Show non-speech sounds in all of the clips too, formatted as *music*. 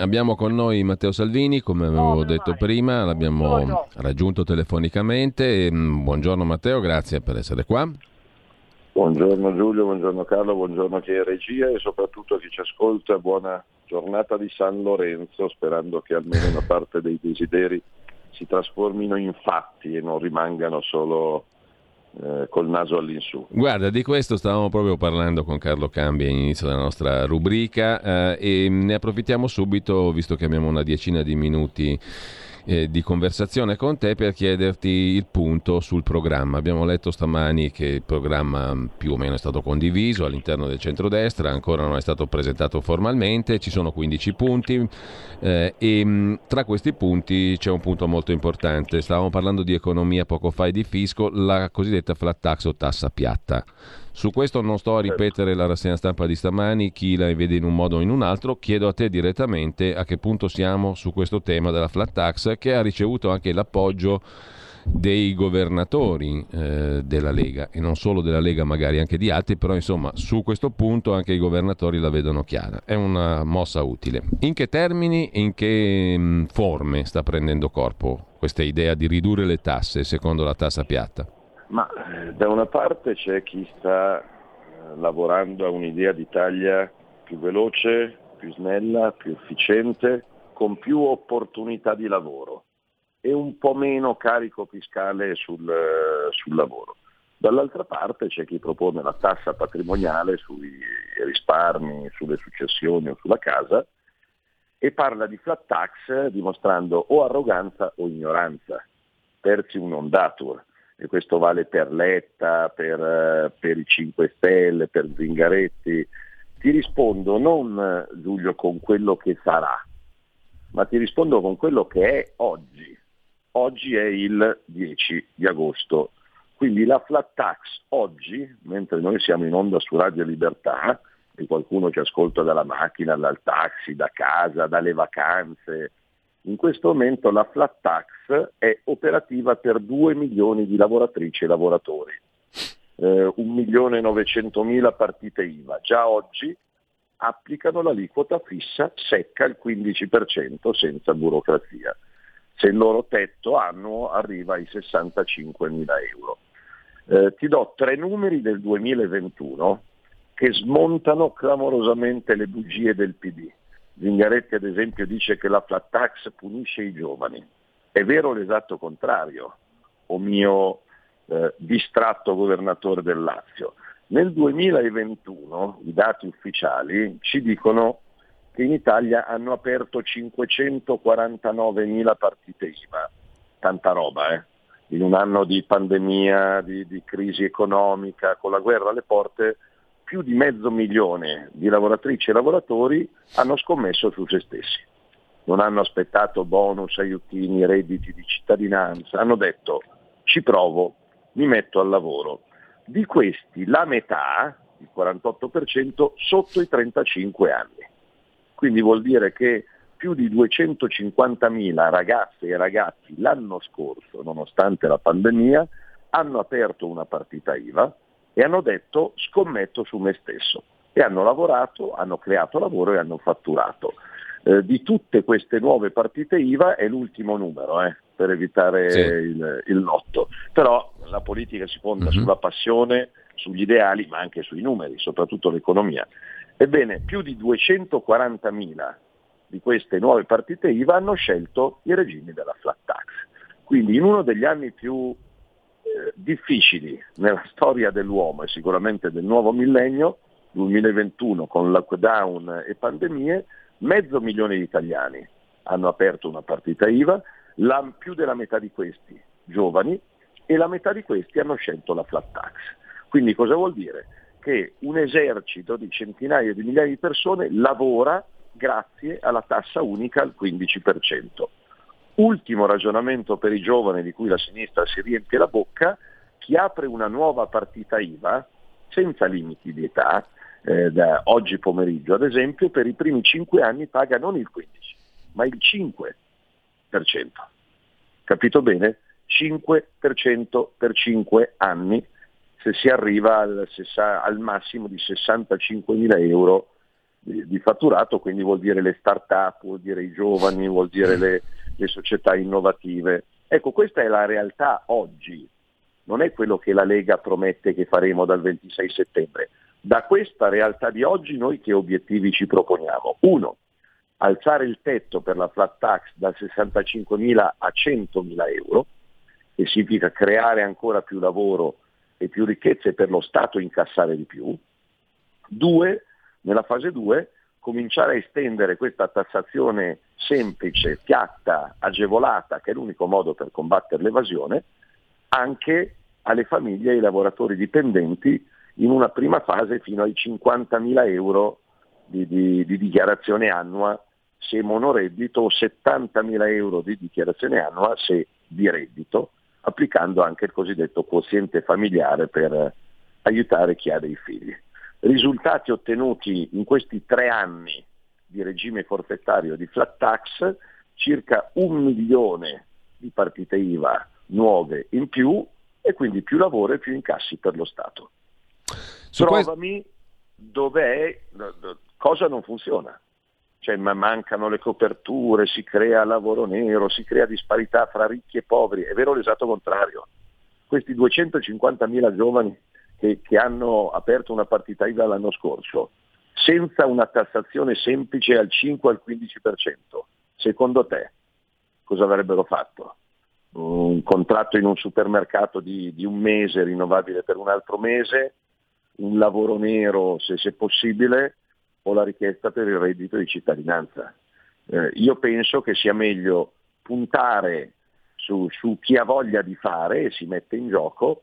Abbiamo con noi Matteo Salvini, come avevo detto prima, l'abbiamo raggiunto telefonicamente. Mm, buongiorno Matteo, grazie per essere qua. Buongiorno Giulio, buongiorno Carlo, buongiorno a chi è regia e soprattutto a chi ci ascolta. Buona giornata di San Lorenzo, sperando che almeno una *laughs* parte dei desideri si trasformino in fatti e non rimangano solo eh, col naso all'insù. Guarda, di questo stavamo proprio parlando con Carlo Cambi all'inizio della nostra rubrica eh, e ne approfittiamo subito, visto che abbiamo una decina di minuti eh, di conversazione con te per chiederti il punto sul programma. Abbiamo letto stamani che il programma più o meno è stato condiviso all'interno del centrodestra, ancora non è stato presentato formalmente, ci sono 15 punti eh, e mh, tra questi punti c'è un punto molto importante. Stavamo parlando di economia poco fa e di fisco, la cosiddetta flat tax o tassa piatta. Su questo non sto a certo. ripetere la rassegna stampa di stamani, chi la vede in un modo o in un altro, chiedo a te direttamente a che punto siamo su questo tema della flat tax che ha ricevuto anche l'appoggio dei governatori eh, della Lega e non solo della Lega, magari anche di altri, però insomma su questo punto anche i governatori la vedono chiara. È una mossa utile. In che termini e in che mh, mm, forme sta prendendo corpo questa idea di ridurre le tasse secondo la tassa piatta? Ma eh, da una parte c'è chi sta eh, lavorando a un'idea d'Italia più veloce, più snella, più efficiente, con più opportunità di lavoro e un po' meno carico fiscale sul, eh, sul lavoro. Dall'altra parte c'è chi propone la tassa patrimoniale sui risparmi, sulle successioni o sulla casa e parla di flat tax dimostrando o arroganza o ignoranza, terzi un ondatur e questo vale per Letta, per, eh, per, i 5 Stelle, per Zingaretti, ti rispondo non Giulio con quello che sarà, ma ti rispondo con quello che è oggi. Oggi è il 10 di agosto, quindi la flat tax oggi, mentre noi siamo in onda su Radio Libertà, e qualcuno ci ascolta dalla macchina, dal taxi, da casa, dalle vacanze, in questo momento la flat tax è operativa per 2 milioni di lavoratrici e lavoratori, eh, 1 milione e 900 mila partite IVA. Già oggi applicano l'aliquota fissa secca il 15% senza burocrazia, se il loro tetto annuo arriva ai 65 mila euro. Eh, ti do tre numeri del 2021 che smontano clamorosamente le bugie del PD. Zingaretti ad esempio dice che la flat tax punisce i giovani. È vero l'esatto contrario, o mio eh, distratto governatore del Lazio. Nel 2021 i dati ufficiali ci dicono che in Italia hanno aperto 549.000 partite IVA, tanta roba eh? in un anno di pandemia, di, di crisi economica, con la guerra alle porte più di mezzo milione di lavoratrici e lavoratori hanno scommesso su se stessi. Non hanno aspettato bonus, aiutini, redditi di cittadinanza, hanno detto ci provo, mi metto al lavoro. Di questi la metà, il 48%, sotto i 35 anni. Quindi vuol dire che più di 250.000 ragazze e ragazzi l'anno scorso, nonostante la pandemia, hanno aperto una partita IVA, e hanno detto scommetto su me stesso e hanno lavorato, hanno creato lavoro e hanno fatturato. Eh, di tutte queste nuove partite IVA è l'ultimo numero eh, per evitare sì. il, il, lotto, però la politica si fonda mm-hmm. sulla passione, sugli ideali, ma anche sui numeri, soprattutto l'economia. Ebbene, più di 240.000 di queste nuove partite IVA hanno scelto i regimi della flat tax. Quindi in uno degli anni più difficili nella *laughs* storia dell'uomo e sicuramente del nuovo millennio, 2021 con lockdown e pandemie, mezzo milione di italiani hanno aperto una partita IVA, la, più della metà di questi giovani e la metà di questi hanno scelto la flat tax. Quindi cosa vuol dire? Che un esercito di centinaia di migliaia di persone lavora grazie alla tassa unica al 15%. Ultimo ragionamento per i giovani di cui la sinistra si riempie la bocca, chi apre una nuova partita IVA senza limiti di età, eh, da oggi pomeriggio ad esempio, per i primi 5 anni paga non il 15, ma il 5%. Capito bene? 5% per 5 anni se si arriva al, al massimo di 65.000 euro di, di, fatturato, quindi vuol dire le start-up, vuol dire i giovani, vuol dire le, le società innovative. Ecco, questa è la realtà oggi, non è quello che la Lega promette che faremo dal 26 settembre. Da questa realtà di oggi noi che obiettivi ci proponiamo? Uno, alzare il tetto per la flat tax da 65.000 a 100.000 euro, che significa creare ancora più lavoro e più ricchezze per lo Stato incassare di più. Due, nella fase 2, cominciare a estendere questa tassazione semplice, piatta, agevolata, che è l'unico modo per combattere l'evasione, anche alle famiglie e ai lavoratori dipendenti in una prima fase fino ai 50.000 euro di, di, di dichiarazione annua se monoreddito o 70.000 euro di dichiarazione annua se di reddito, applicando anche il cosiddetto quoziente familiare per aiutare chi ha dei figli. Risultati ottenuti in questi tre anni di regime forfettario di flat tax, circa un milione di partite IVA nuove in più e quindi più lavoro e più incassi per lo Stato. Su Trovami questo... dov'è, cosa non funziona cioè mancano le coperture, si crea lavoro nero, si crea disparità fra ricchi e poveri, è vero l'esatto contrario. Questi 250.000 giovani che, che hanno aperto una partita IVA l'anno scorso, senza una tassazione semplice al 5 al 15%, secondo te cosa avrebbero fatto? Un contratto in un supermercato di, di un mese rinnovabile per un altro mese, un lavoro nero se, se possibile, o la richiesta per il reddito di cittadinanza. Eh, io penso che sia meglio puntare su, su, chi ha voglia di fare e si mette in gioco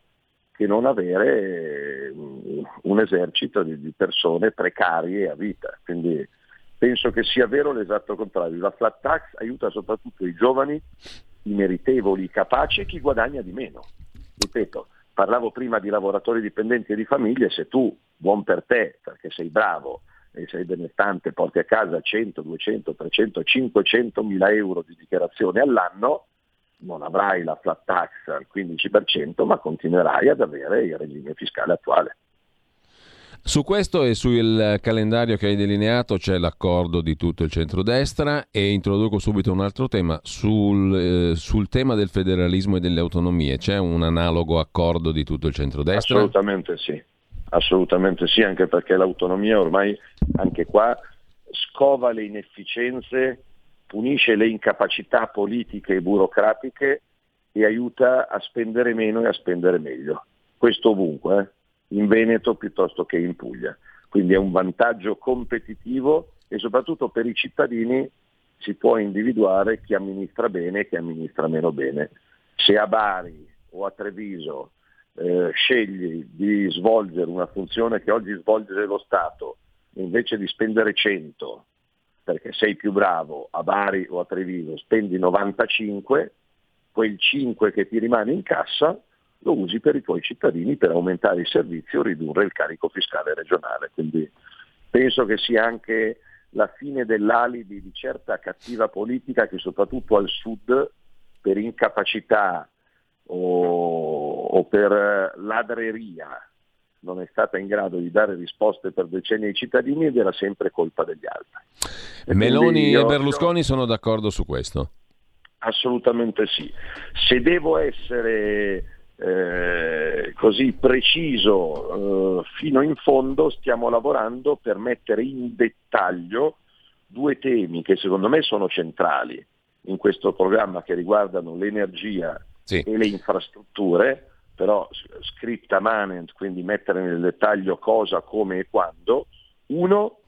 che non avere un, eh, un esercito di, persone precarie a vita. Quindi penso che sia vero l'esatto contrario. La flat tax aiuta soprattutto i giovani, i meritevoli, i capaci e chi guadagna di meno. Ripeto, parlavo prima di lavoratori dipendenti e di famiglie, se tu, buon per te, perché sei bravo, e sei benestante, porti a casa 100, 200, 300, 500 mila euro di dichiarazione all'anno, non avrai la flat tax al 15%, ma continuerai ad avere il regime fiscale attuale. Su questo e sul calendario che hai delineato c'è l'accordo di tutto il centrodestra e introduco subito un altro tema. Sul, eh, sul, tema del federalismo e delle autonomie c'è un analogo accordo di tutto il centrodestra? Assolutamente sì. Assolutamente sì, anche perché l'autonomia ormai anche qua scova le inefficienze, punisce le incapacità politiche e burocratiche e aiuta a spendere meno e a spendere meglio. Questo ovunque, eh? in Veneto piuttosto che in Puglia. Quindi è un vantaggio competitivo e soprattutto per i cittadini si può individuare chi amministra bene e chi amministra meno bene. Se a Bari o a Treviso eh, scegli di svolgere una funzione che oggi svolge lo Stato, invece di spendere 100 perché sei più bravo a Bari o a Treviso, spendi 95, quel 5 che ti rimane in cassa lo usi per i tuoi cittadini per aumentare i servizi o ridurre il carico fiscale regionale. Quindi penso che sia anche la fine dell'alibi di certa cattiva politica che soprattutto al sud per incapacità o, o per ladreria non è stata in grado di dare risposte per decenni ai cittadini ed era sempre colpa degli altri. E Meloni e Berlusconi sono d'accordo su questo? Assolutamente sì. Se devo essere eh, così preciso eh, fino in fondo, stiamo lavorando per mettere in dettaglio due temi che secondo me sono centrali in questo programma che riguardano l'energia sì. e le infrastrutture, però scripta manent, quindi mettere nel dettaglio cosa, come e quando. Uno,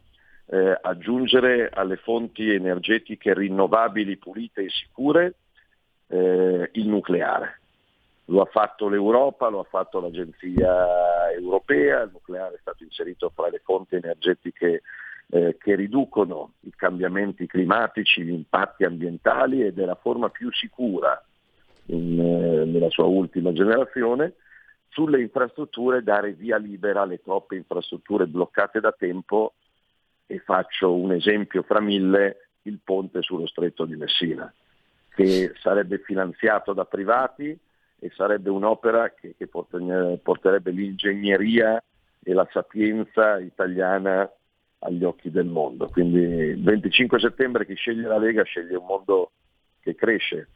eh, aggiungere alle fonti energetiche rinnovabili, pulite e sicure eh, il nucleare. Lo ha fatto l'Europa, lo ha fatto l'Agenzia Europea, il nucleare è stato inserito fra le fonti energetiche eh, che riducono i cambiamenti climatici, gli impatti ambientali ed è la forma più sicura in, eh, nella sua ultima generazione, sulle infrastrutture dare via libera alle troppe infrastrutture bloccate da tempo e faccio un esempio fra mille, il ponte sullo stretto di Messina, che sarebbe finanziato da privati e sarebbe un'opera che, che porterebbe l'ingegneria e la sapienza italiana agli occhi del mondo. Quindi il 25 settembre chi sceglie la Lega sceglie un mondo che cresce,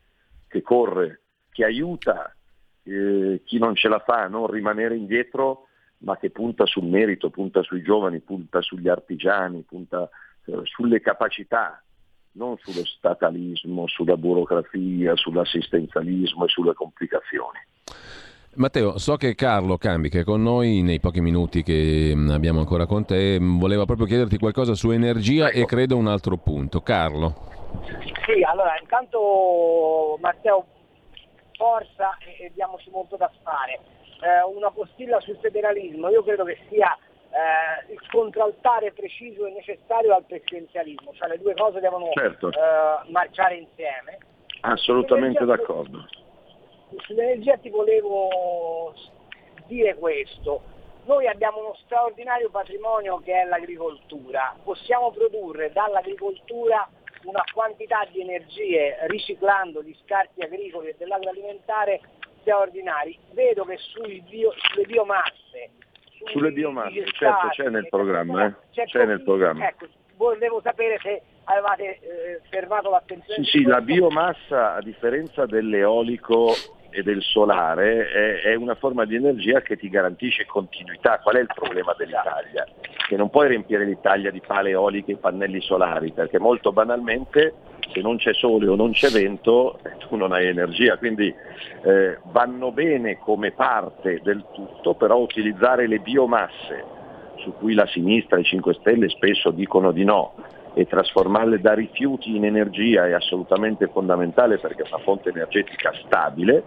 che corre, che aiuta eh, chi non ce la fa a non rimanere indietro, ma che punta sul merito, punta sui giovani, punta sugli artigiani, punta eh, sulle capacità, non sullo statalismo, sulla burocrazia, sull'assistenzialismo e sulle complicazioni. Matteo, so che Carlo Cambi, che è con noi nei pochi minuti che mm, abbiamo ancora con te, mm, voleva proprio chiederti qualcosa su energia ecco. e credo un altro punto. Carlo. Sì, allora intanto Matteo, forza e, e diamoci molto da fare. Eh, una postilla sul federalismo, io credo che sia eh, il contraltare preciso e necessario al presidenzialismo, cioè le due cose devono certo. eh, marciare insieme. Assolutamente d'accordo sull'energia ti volevo dire questo. Noi abbiamo uno straordinario patrimonio che è l'agricoltura. Possiamo produrre dall'agricoltura una quantità di energie riciclando gli scarti agricoli e dell'agroalimentare straordinari. Vedo che bio, sulle biomasse, sulle biomasse, certo, c'è nel programma, eh? c'è, c'è nel programma. Ecco, volevo sapere se avevate eh, fermato l'attenzione. Sì, sì, la biomassa a differenza dell'eolico e del solare è, è, una forma di energia che ti garantisce continuità. Qual è il problema dell'Italia? Che non puoi riempire l'Italia di pale eoliche e pannelli solari, perché molto banalmente se non c'è sole o non c'è vento tu non hai energia, quindi eh, vanno bene come parte del tutto, però utilizzare le biomasse su cui la sinistra e i 5 Stelle spesso dicono di no, e trasformarle da rifiuti in energia è assolutamente fondamentale perché è una fonte energetica stabile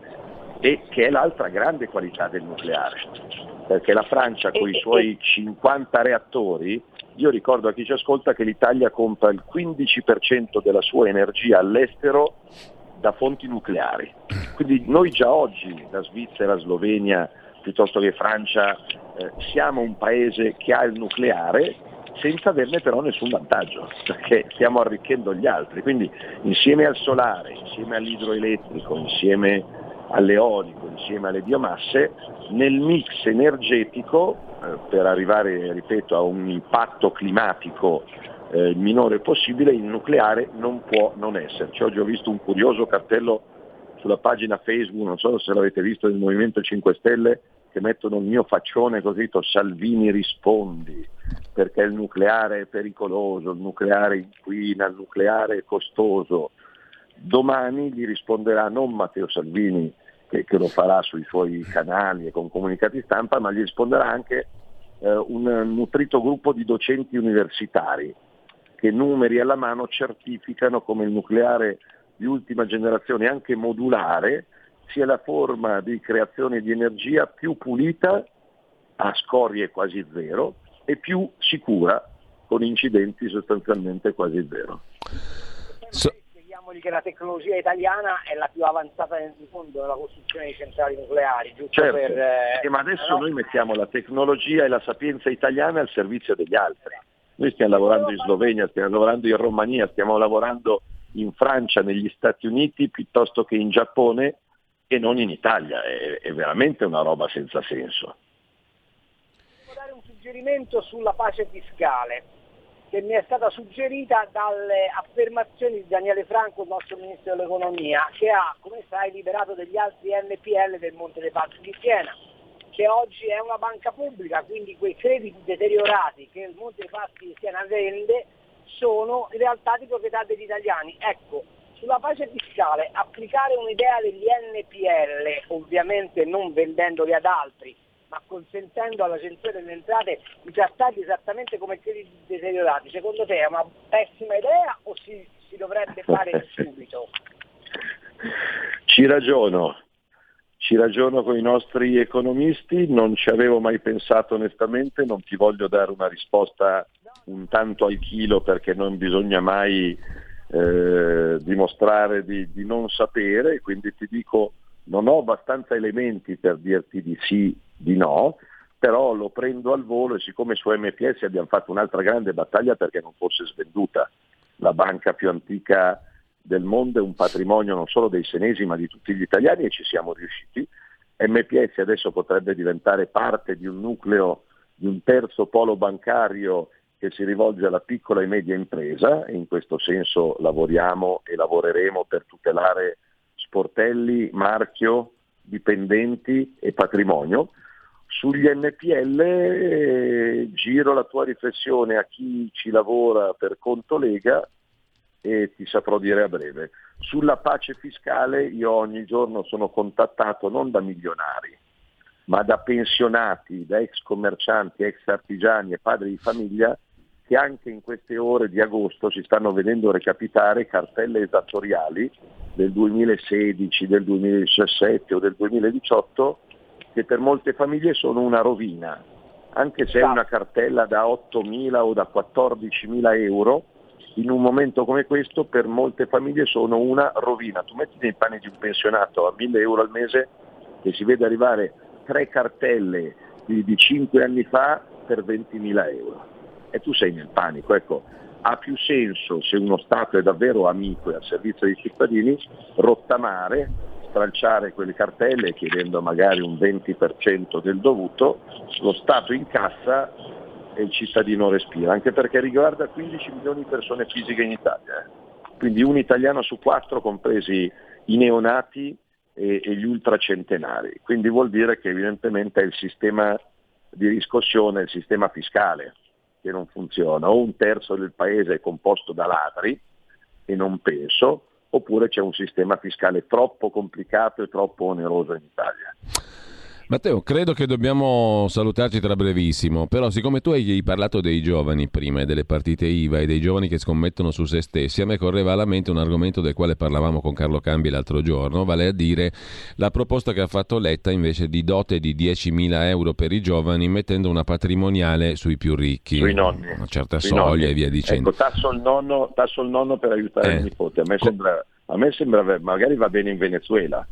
e che è l'altra grande qualità del nucleare. Perché la Francia con i suoi 50 reattori, io ricordo a chi ci ascolta che l'Italia compra il 15% della sua energia all'estero da fonti nucleari. Quindi noi già oggi, da Svizzera, Slovenia, piuttosto che Francia, eh, siamo un paese che ha il nucleare senza averne però nessun vantaggio, perché stiamo arricchendo gli altri. Quindi insieme al solare, insieme all'idroelettrico, insieme all'eolico, insieme alle biomasse, nel mix energetico, eh, per arrivare, ripeto, a un impatto climatico eh, il minore possibile, il nucleare non può non esserci. Oggi ho visto un curioso cartello sulla pagina Facebook, non so se l'avete visto, del Movimento 5 Stelle, che mettono il mio faccione così, Salvini rispondi, perché il nucleare è pericoloso, il nucleare inquina, il nucleare è costoso. Domani gli risponderà non Matteo Salvini, che, che lo farà sui suoi canali e con comunicati stampa, ma gli risponderà anche eh, un nutrito gruppo di docenti universitari che numeri alla mano certificano come il nucleare di ultima generazione, anche modulare, sia la forma di creazione di energia più pulita, a scorie quasi zero, e più sicura, con incidenti sostanzialmente quasi zero. So- Spieghiamogli che la tecnologia italiana è la più avanzata nel mondo nella costruzione di centrali nucleari, giusto certo, per... Eh, ma adesso no? noi mettiamo la tecnologia e la sapienza italiana al servizio degli altri. Noi stiamo lavorando in Slovenia, stiamo lavorando in Romania, stiamo lavorando in Francia, negli Stati Uniti piuttosto che in Giappone e non in Italia, è, è veramente una roba senza senso. Devo dare un suggerimento sulla pace fiscale che mi è stata suggerita dalle affermazioni di Daniele Franco, il nostro Ministro dell'Economia, che ha, come sai, liberato degli altri NPL del Monte dei Paschi di Siena, che oggi è una banca pubblica, quindi quei crediti deteriorati che il Monte dei Paschi di Siena vende sono in realtà di proprietà degli italiani. Ecco, sulla pace fiscale applicare un'idea degli NPL, ovviamente non vendendoli ad altri, ma consentendo all'Agenzia delle Entrate di trattarli esattamente come crediti deteriorati, secondo te è una pessima idea o si, si dovrebbe fare *laughs* subito? Ci ragiono, ci ragiono con i nostri economisti, non ci avevo mai pensato onestamente, non ti voglio dare una risposta un tanto al chilo perché non bisogna mai eh, dimostrare di, di, non sapere, quindi ti dico non ho abbastanza elementi per dirti di sì, di no, però lo prendo al volo e siccome su MPS abbiamo fatto un'altra grande battaglia perché non fosse svenduta, la banca più antica del mondo è un patrimonio non solo dei senesi ma di tutti gli italiani e ci siamo riusciti. MPS adesso potrebbe diventare parte di un nucleo, di un terzo polo bancario che si rivolge alla piccola e media impresa in questo senso lavoriamo e lavoreremo per tutelare sportelli, marchio, dipendenti e patrimonio. Sugli NPL eh, giro la tua riflessione a chi ci lavora per conto Lega e ti saprò dire a breve. Sulla pace fiscale io ogni giorno sono contattato non da milionari, ma da pensionati, da ex commercianti, ex artigiani e padri di famiglia che anche in queste ore di agosto si stanno vedendo recapitare cartelle esattoriali del 2016, del 2017 o del 2018 che per molte famiglie sono una rovina, anche se è una cartella da 8.000 o da 14.000 euro, in un momento come questo per molte famiglie sono una rovina. Tu metti nei panni di un pensionato a 1.000 euro al mese e si vede arrivare tre cartelle di, di 5 anni fa per 20.000 euro e tu sei nel panico. Ecco, ha più senso se uno Stato è davvero amico e al servizio dei cittadini rottamare, stralciare quelle cartelle chiedendo magari un 20% del dovuto, lo Stato incassa e il cittadino respira, anche perché riguarda 15 milioni di persone fisiche in Italia, eh. quindi un italiano su quattro compresi i neonati e, e gli ultracentenari, quindi vuol dire che evidentemente è il sistema di riscossione, il sistema fiscale che non funziona, o un terzo del paese è composto da ladri, e non penso, oppure c'è un sistema fiscale troppo complicato e troppo oneroso in Italia. Matteo, credo che dobbiamo salutarci tra brevissimo, però siccome tu hai parlato dei giovani prima e delle partite IVA e dei giovani che scommettono su se stessi, a me correva alla mente un argomento del quale parlavamo con Carlo Cambi l'altro giorno, vale a dire la proposta che ha fatto Letta invece di dote di 10.000 euro per i giovani mettendo una patrimoniale sui più ricchi, sui nonni, una certa soglia nonni. e via dicendo. Ecco, tasso il nonno, tasso il nonno per aiutare eh. il nipote, a me, sembra, a me sembra, magari va bene in Venezuela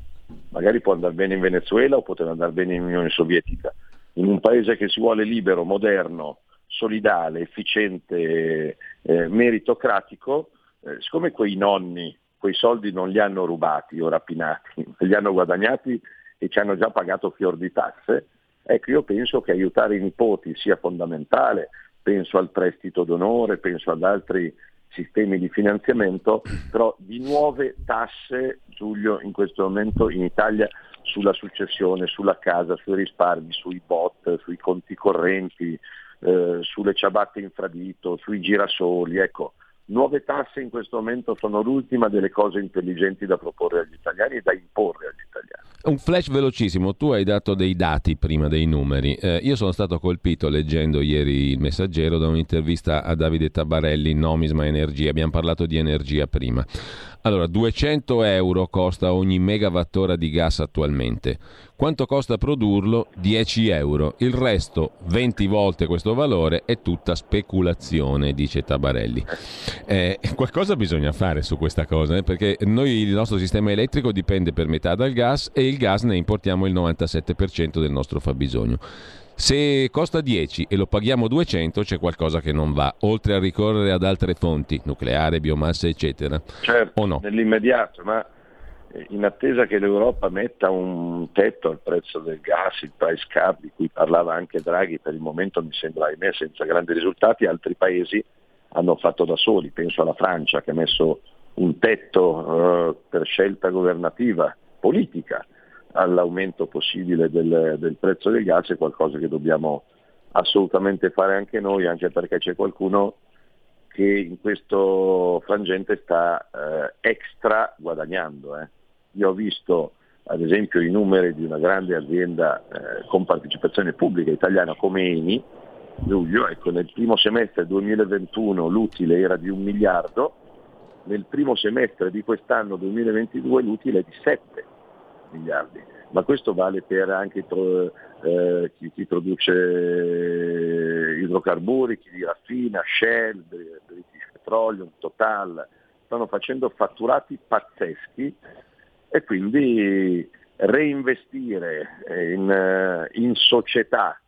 magari può andare bene in Venezuela o poteva andare bene in Unione Sovietica. In un paese che si vuole libero, moderno, solidale, efficiente, eh, meritocratico, eh, siccome quei nonni quei soldi non li hanno rubati o rapinati, *laughs* li hanno guadagnati e ci hanno già pagato fior di tasse, ecco io penso che aiutare i nipoti sia fondamentale, penso al prestito d'onore, penso ad altri sistemi di finanziamento, però di nuove tasse, Giulio, in questo momento in Italia sulla successione, sulla casa, sui risparmi, sui bot, sui conti correnti, eh, sulle ciabatte infradito, sui girasoli, ecco, nuove tasse in questo momento sono l'ultima delle cose intelligenti da proporre agli italiani e da imporre agli italiani. Un flash velocissimo, tu hai dato dei dati prima, dei numeri. Eh, io sono stato colpito leggendo ieri il messaggero da un'intervista a Davide Tabarelli, Nomisma Energia, abbiamo parlato di energia prima. Allora, 200 euro costa ogni megawattora di gas attualmente. Quanto costa produrlo? 10 euro. Il resto, 20 volte questo valore, è tutta speculazione, dice Tabarelli. Eh, qualcosa bisogna fare su questa cosa, eh, perché noi il nostro sistema elettrico dipende per metà dal gas e il gas ne importiamo il 97% del nostro fabbisogno. Se costa 10 e lo paghiamo 200 c'è qualcosa che non va, oltre a ricorrere ad altre fonti, nucleare, biomassa, eccetera. Certo, o no? nell'immediato, ma in attesa che l'Europa metta un tetto al prezzo del gas, il price cap di cui parlava anche Draghi, per il momento mi sembra ahimè senza grandi risultati, altri paesi hanno fatto da soli, penso alla Francia che ha messo un tetto eh, per scelta governativa, politica, all'aumento possibile del, del, prezzo del gas è qualcosa che dobbiamo assolutamente fare anche noi, anche perché c'è qualcuno che in questo frangente sta eh, extra guadagnando. Eh. Io ho visto ad esempio i numeri di una grande azienda eh, con partecipazione pubblica italiana come Eni, Giulio, ecco, nel primo semestre 2021 l'utile era di un miliardo, nel primo semestre di quest'anno 2022 l'utile è di 7 miliardi, ma questo vale per anche eh, chi, chi, produce idrocarburi, chi li raffina, Shell, British Petroleum, Total, stanno facendo fatturati pazzeschi e quindi reinvestire in, eh, in società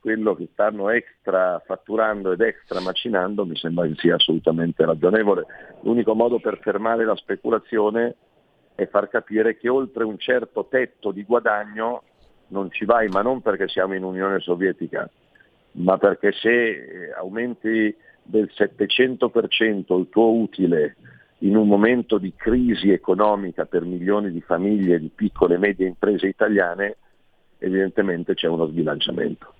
quello che stanno extra fatturando ed extra macinando mi sembra che sia assolutamente ragionevole. L'unico modo per fermare la speculazione è far capire che oltre un certo tetto di guadagno non ci vai, ma non perché siamo in Unione Sovietica, ma perché se eh, aumenti del 700% il tuo utile in un momento di crisi economica per milioni di famiglie, di piccole e medie imprese italiane, evidentemente c'è uno sbilanciamento.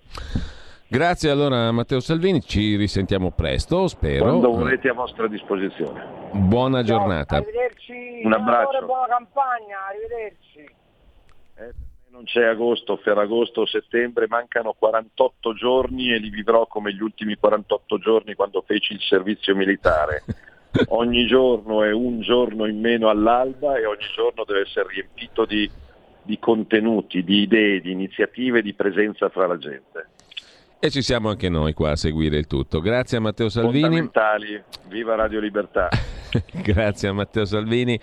Grazie allora Matteo Salvini, ci risentiamo presto, spero. Quando volete a vostra disposizione. Buona giornata. Ciao, arrivederci. Un abbraccio. Buona campagna, arrivederci. Eh, non c'è agosto, Ferragosto, settembre, mancano 48 giorni e li vivrò come gli ultimi 48 giorni quando feci il servizio militare. *laughs* ogni giorno è un giorno in meno all'alba e ogni giorno deve essere riempito di, di contenuti, di idee, di iniziative, di presenza fra la gente. E ci siamo anche noi qua a seguire il tutto. Grazie a Matteo Salvini. Viva Radio Libertà. *laughs* Grazie a Matteo Salvini.